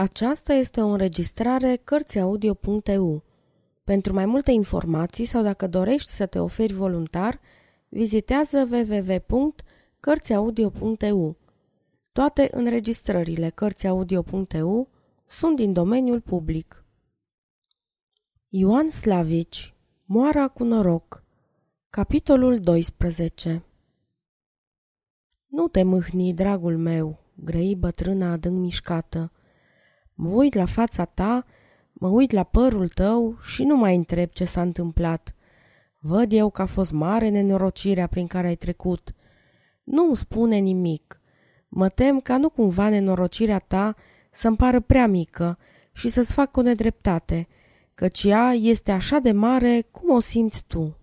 Aceasta este o înregistrare Cărțiaudio.eu. Pentru mai multe informații sau dacă dorești să te oferi voluntar, vizitează www.cărțiaudio.eu. Toate înregistrările Cărțiaudio.eu sunt din domeniul public. Ioan Slavici Moara cu noroc Capitolul 12 Nu te mâhni, dragul meu, grăi bătrâna adânc mișcată. Mă uit la fața ta, mă uit la părul tău și nu mai întreb ce s-a întâmplat. Văd eu că a fost mare nenorocirea prin care ai trecut. Nu-mi spune nimic. Mă tem ca nu cumva nenorocirea ta să-mi pară prea mică și să-ți fac o nedreptate, căci ea este așa de mare cum o simți tu.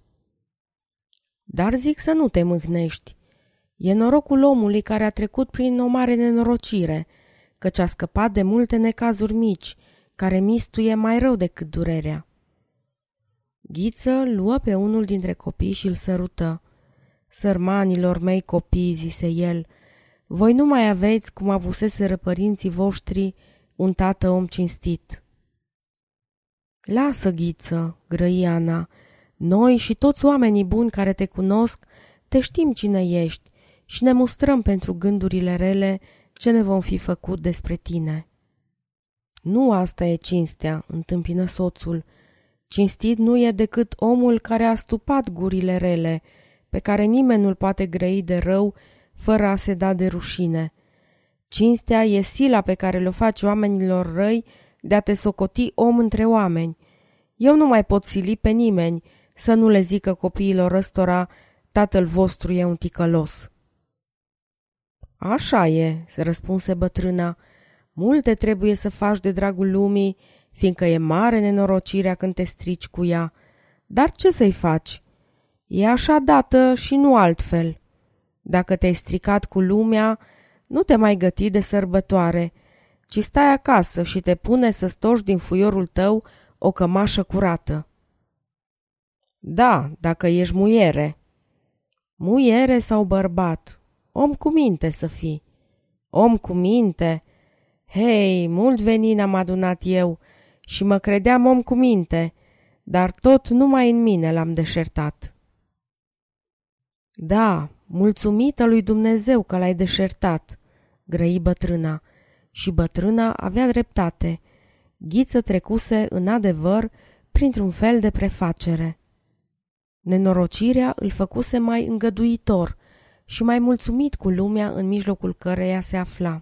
Dar zic să nu te mâhnești. E norocul omului care a trecut prin o mare nenorocire – căci a scăpat de multe necazuri mici, care mistuie mai rău decât durerea. Ghiță luă pe unul dintre copii și îl sărută. Sărmanilor mei copii, zise el, voi nu mai aveți, cum avuseseră părinții voștri, un tată om cinstit. Lasă, Ghiță, grăi Ana, noi și toți oamenii buni care te cunosc, te știm cine ești și ne mustrăm pentru gândurile rele ce ne vom fi făcut despre tine? Nu asta e cinstea, întâmpină soțul. Cinstit nu e decât omul care a stupat gurile rele, pe care nimeni nu-l poate grăi de rău fără a se da de rușine. Cinstea e sila pe care le faci oamenilor răi de a te socoti om între oameni. Eu nu mai pot sili pe nimeni să nu le zică copiilor ăstora, tatăl vostru e un ticălos. Așa e, se răspunse bătrâna. Multe trebuie să faci de dragul lumii, fiindcă e mare nenorocirea când te strici cu ea. Dar ce să-i faci? E așa dată și nu altfel. Dacă te-ai stricat cu lumea, nu te mai găti de sărbătoare, ci stai acasă și te pune să stoși din fuiorul tău o cămașă curată. Da, dacă ești muiere. Muiere sau bărbat, Om cu minte să fii. Om cu minte? Hei, mult venin am adunat eu și mă credeam om cu minte, dar tot numai în mine l-am deșertat. Da, mulțumită lui Dumnezeu că l-ai deșertat, grăi bătrâna. Și bătrâna avea dreptate. Ghiță trecuse, în adevăr, printr-un fel de prefacere. Nenorocirea îl făcuse mai îngăduitor și mai mulțumit cu lumea în mijlocul căreia se afla.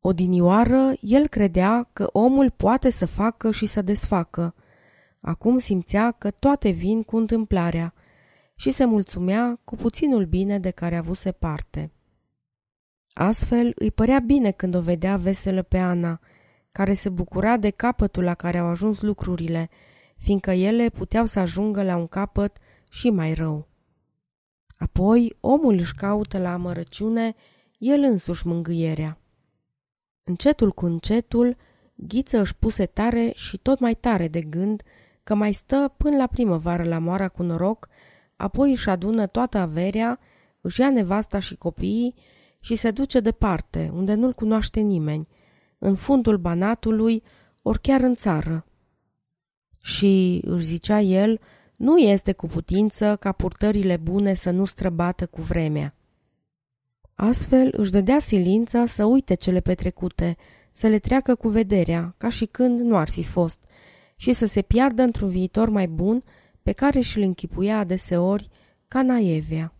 Odinioară, el credea că omul poate să facă și să desfacă. Acum simțea că toate vin cu întâmplarea și se mulțumea cu puținul bine de care avuse parte. Astfel îi părea bine când o vedea veselă pe Ana, care se bucura de capătul la care au ajuns lucrurile, fiindcă ele puteau să ajungă la un capăt și mai rău. Apoi omul își caută la amărăciune el însuși mângâierea. Încetul cu încetul, Ghiță își puse tare și tot mai tare de gând că mai stă până la primăvară la moara cu noroc, apoi își adună toată averea, își ia nevasta și copiii și se duce departe, unde nu-l cunoaște nimeni, în fundul banatului, ori chiar în țară. Și, își zicea el, nu este cu putință ca purtările bune să nu străbată cu vremea. Astfel își dădea silința să uite cele petrecute, să le treacă cu vederea, ca și când nu ar fi fost, și să se piardă într-un viitor mai bun pe care și-l închipuia adeseori ca naievea.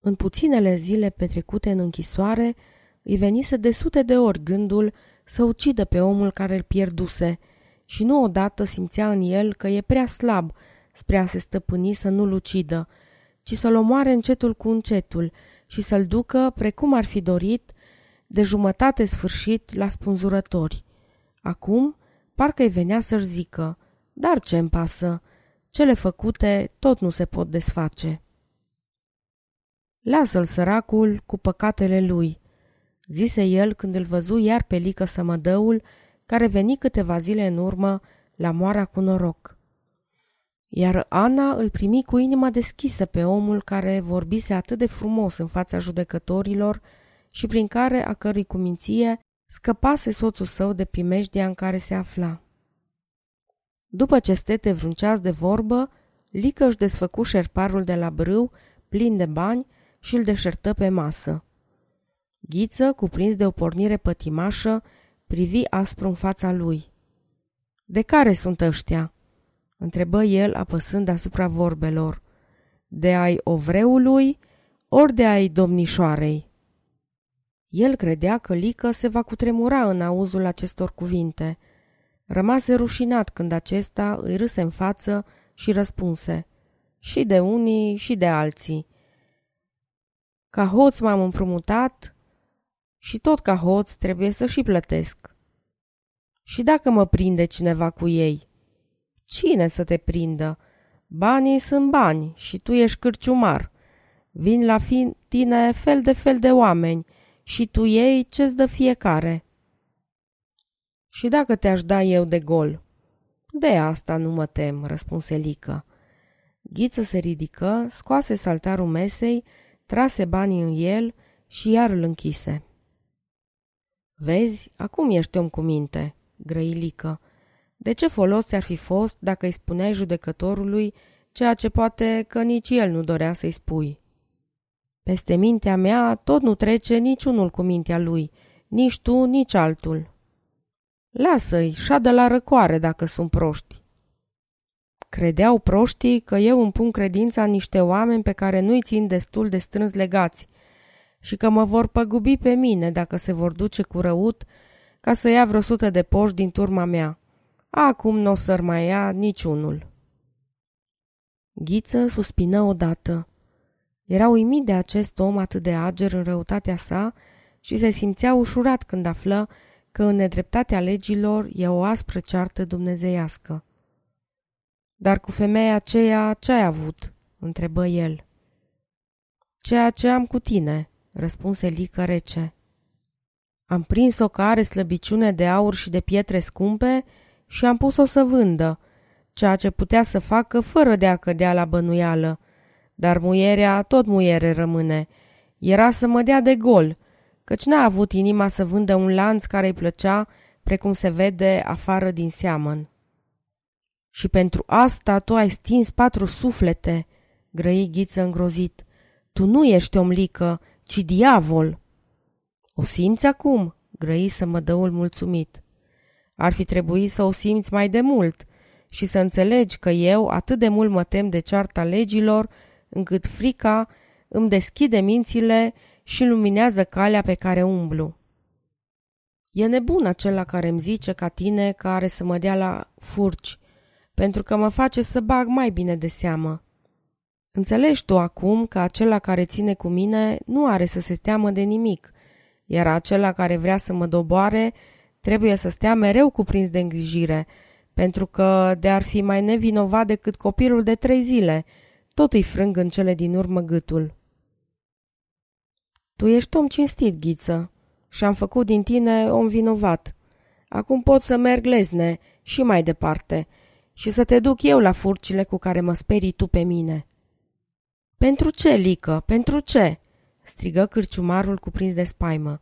În puținele zile petrecute în închisoare, îi venise de sute de ori gândul să ucidă pe omul care îl pierduse și nu odată simțea în el că e prea slab spre a se stăpâni să nu-l ucidă, ci să-l omoare încetul cu încetul și să-l ducă, precum ar fi dorit, de jumătate sfârșit la spânzurători. Acum, parcă-i venea să-și zică, dar ce-mi pasă? Cele făcute tot nu se pot desface. Lasă-l săracul cu păcatele lui, zise el când îl văzu iar pe lică sămădăul, care veni câteva zile în urmă la moara cu noroc. Iar Ana îl primi cu inima deschisă pe omul care vorbise atât de frumos în fața judecătorilor și prin care a cărui cuminție Scăpase soțul său de primejdia în care se afla. După ce stete vreun ceas de vorbă, Lică își desfăcu șerparul de la brâu, plin de bani, și îl deșertă pe masă. Ghiță, cuprins de o pornire pătimașă, privi aspru în fața lui. De care sunt ăștia?" Întrebă el apăsând asupra vorbelor. De ai ovreului ori de ai domnișoarei? El credea că Lică se va cutremura în auzul acestor cuvinte. Rămase rușinat când acesta îi râse în față și răspunse. Și de unii și de alții. Ca hoț m-am împrumutat și tot ca hoț trebuie să și plătesc. Și dacă mă prinde cineva cu ei? Cine să te prindă? Banii sunt bani și tu ești cârciumar. Vin la fi tine fel de fel de oameni și tu ei ce-ți dă fiecare. Și dacă te-aș da eu de gol? De asta nu mă tem, răspunse Lică. Ghiță se ridică, scoase saltarul mesei, trase banii în el și iar îl închise. Vezi, acum ești om cu minte, grăilică. De ce folos ți-ar fi fost dacă îi spuneai judecătorului ceea ce poate că nici el nu dorea să-i spui? Peste mintea mea tot nu trece niciunul cu mintea lui, nici tu, nici altul. Lasă-i, șadă la răcoare dacă sunt proști. Credeau proștii că eu îmi pun credința în niște oameni pe care nu-i țin destul de strâns legați și că mă vor păgubi pe mine dacă se vor duce cu răut ca să ia vreo sută de poși din turma mea. Acum nu o să mai ia niciunul. Ghiță suspină odată. Era uimit de acest om atât de ager în răutatea sa și se simțea ușurat când află că în nedreptatea legilor e o aspră ceartă dumnezeiască. Dar cu femeia aceea ce ai avut?" întrebă el. Ceea ce am cu tine," răspunse Lică rece. Am prins-o că are slăbiciune de aur și de pietre scumpe și am pus-o să vândă, ceea ce putea să facă fără de a cădea la bănuială. Dar muierea tot muiere rămâne. Era să mă dea de gol, căci n-a avut inima să vândă un lanț care îi plăcea, precum se vede afară din seamăn. Și pentru asta tu ai stins patru suflete, grăi ghiță îngrozit. Tu nu ești omlică, ci diavol. O simți acum? grăi să mă dăul mulțumit. Ar fi trebuit să o simți mai de mult și să înțelegi că eu atât de mult mă tem de cearta legilor, încât frica îmi deschide mințile și luminează calea pe care umblu. E nebun acela care îmi zice ca tine că are să mă dea la furci, pentru că mă face să bag mai bine de seamă. Înțelegi tu acum că acela care ține cu mine nu are să se teamă de nimic, iar acela care vrea să mă doboare trebuie să stea mereu cuprins de îngrijire, pentru că de ar fi mai nevinovat decât copilul de trei zile, tot îi frâng în cele din urmă gâtul. Tu ești om cinstit, Ghiță, și am făcut din tine om vinovat. Acum pot să merg lezne și mai departe și să te duc eu la furcile cu care mă sperii tu pe mine. Pentru ce, Lică, pentru ce?" strigă cârciumarul cuprins de spaimă.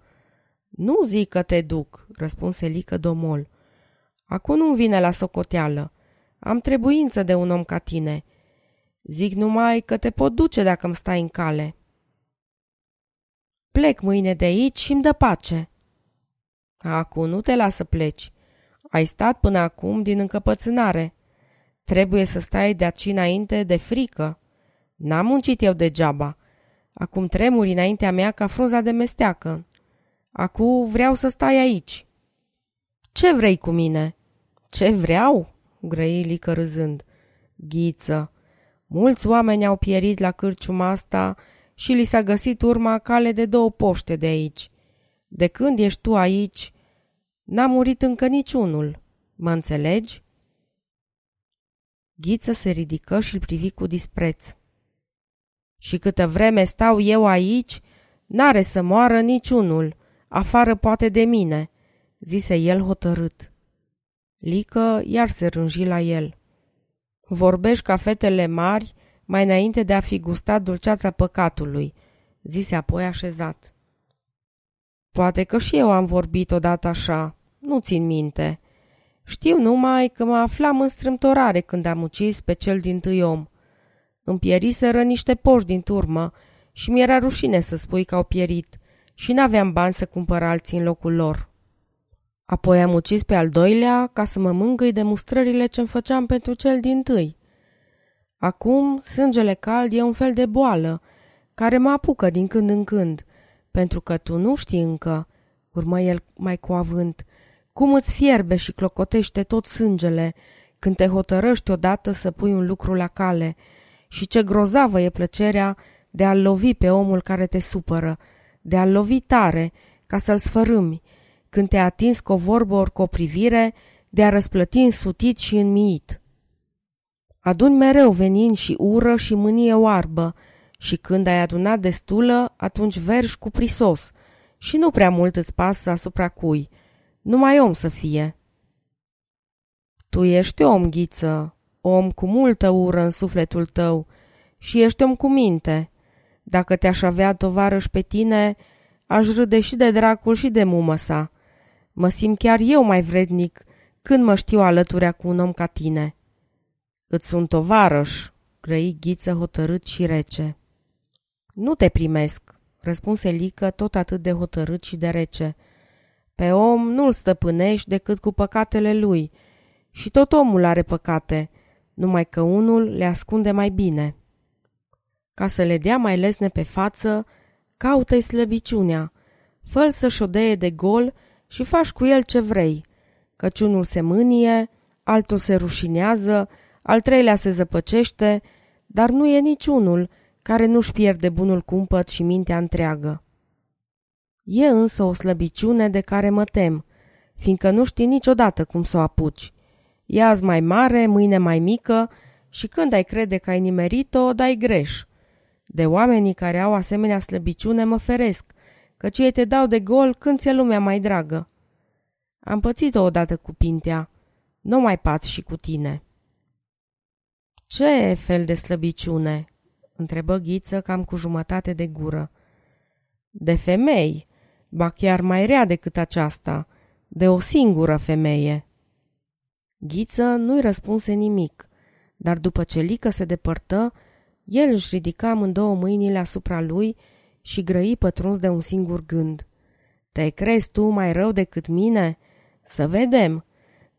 Nu zic că te duc," răspunse Lică domol. Acum nu-mi vine la socoteală. Am trebuință de un om ca tine. Zic numai că te pot duce dacă îmi stai în cale." Plec mâine de aici și îmi dă pace." Acum nu te lasă pleci. Ai stat până acum din încăpățânare. Trebuie să stai de aici înainte de frică. N-am muncit eu degeaba. Acum tremuri înaintea mea ca frunza de mesteacă. Acum vreau să stai aici. Ce vrei cu mine? Ce vreau? grăi Lică râzând. Ghiță. Mulți oameni au pierit la cârciuma asta și li s-a găsit urma cale de două poște de aici. De când ești tu aici, n-a murit încă niciunul. Mă înțelegi? Ghiță se ridică și îl privi cu dispreț. Și câtă vreme stau eu aici, n-are să moară niciunul, afară poate de mine, zise el hotărât. Lică iar se rânji la el. Vorbești ca fetele mari mai înainte de a fi gustat dulceața păcatului, zise apoi așezat. Poate că și eu am vorbit odată așa, nu țin minte. Știu numai că mă aflam în strâmtorare când am ucis pe cel din tâi om. Îmi pieriseră niște poși din turmă și mi-era rușine să spui că au pierit și n-aveam bani să cumpăr alții în locul lor. Apoi am ucis pe al doilea ca să mă mângâi de mustrările ce-mi făceam pentru cel din tâi. Acum, sângele cald e un fel de boală, care mă apucă din când în când, pentru că tu nu știi încă, urmă el mai cu avânt, cum îți fierbe și clocotește tot sângele când te hotărăști odată să pui un lucru la cale și ce grozavă e plăcerea de a-l lovi pe omul care te supără, de a-l lovi tare, ca să-l sfărâmi, când te-a atins cu o vorbă ori cu o privire, de a răsplăti însutit și înmiit. Aduni mereu venind și ură și mânie oarbă și când ai adunat destulă, atunci vergi cu prisos și nu prea mult îți pasă asupra cui, numai om să fie. Tu ești om, ghiță, om cu multă ură în sufletul tău și ești om cu minte. Dacă te-aș avea tovarăș pe tine, aș râde și de dracul și de mumă sa. Mă simt chiar eu mai vrednic când mă știu alăturea cu un om ca tine. Îți sunt tovarăș, grăi ghiță hotărât și rece. Nu te primesc, răspunse Lică tot atât de hotărât și de rece. Pe om nu-l stăpânești decât cu păcatele lui și tot omul are păcate, numai că unul le ascunde mai bine. Ca să le dea mai lesne pe față, caută-i slăbiciunea, fă să-și odeie de gol și faci cu el ce vrei, căci unul se mânie, altul se rușinează, al treilea se zăpăcește, dar nu e niciunul care nu-și pierde bunul cumpăt și mintea întreagă. E însă o slăbiciune de care mă tem, fiindcă nu știi niciodată cum să o apuci. E azi mai mare, mâine mai mică și când ai crede că ai nimerit-o, dai greș. De oamenii care au asemenea slăbiciune mă feresc, căci ei te dau de gol când ți-e lumea mai dragă. Am pățit-o odată cu Pintea, nu mai pați și cu tine. Ce fel de slăbiciune?" întrebă Ghiță cam cu jumătate de gură. De femei, ba chiar mai rea decât aceasta, de o singură femeie. Ghiță nu-i răspunse nimic, dar după ce Lică se depărtă, el își ridica amândouă mâinile asupra lui și grăi pătruns de un singur gând. Te crezi tu mai rău decât mine? Să vedem.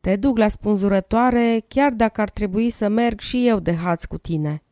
Te duc la spânzurătoare chiar dacă ar trebui să merg și eu de haț cu tine.